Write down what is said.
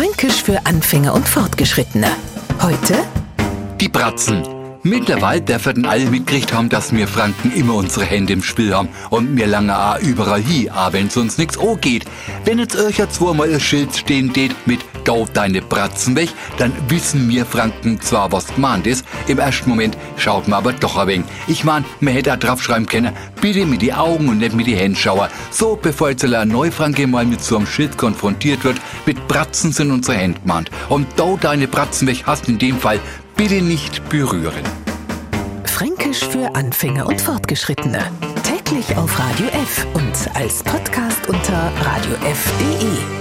Fränkisch für Anfänger und Fortgeschrittene. Heute Die Bratzen. Mittlerweile dürfen alle mitgekriegt haben, dass wir Franken immer unsere Hände im Spiel haben und mir lange auch überall hier, aber wenn's uns nix o geht. Wenn jetzt euch ja zweimal ein Schild stehen steht mit Dau deine Bratzen weg, dann wissen wir Franken zwar, was gemeint ist, im ersten Moment schaut man aber doch ein wenig. Ich mein, man hätte da draufschreiben können, bitte mit die Augen und nicht mit die Hände schauen. So, bevor jetzt ein Neufranke mal mit so einem Schild konfrontiert wird, mit Bratzen sind unsere Hände gemeint. Und Dau deine Bratzen weg hast in dem Fall bitte nicht berühren. Fränkisch für Anfänger und Fortgeschrittene. Täglich auf Radio F und als Podcast unter radiof.de.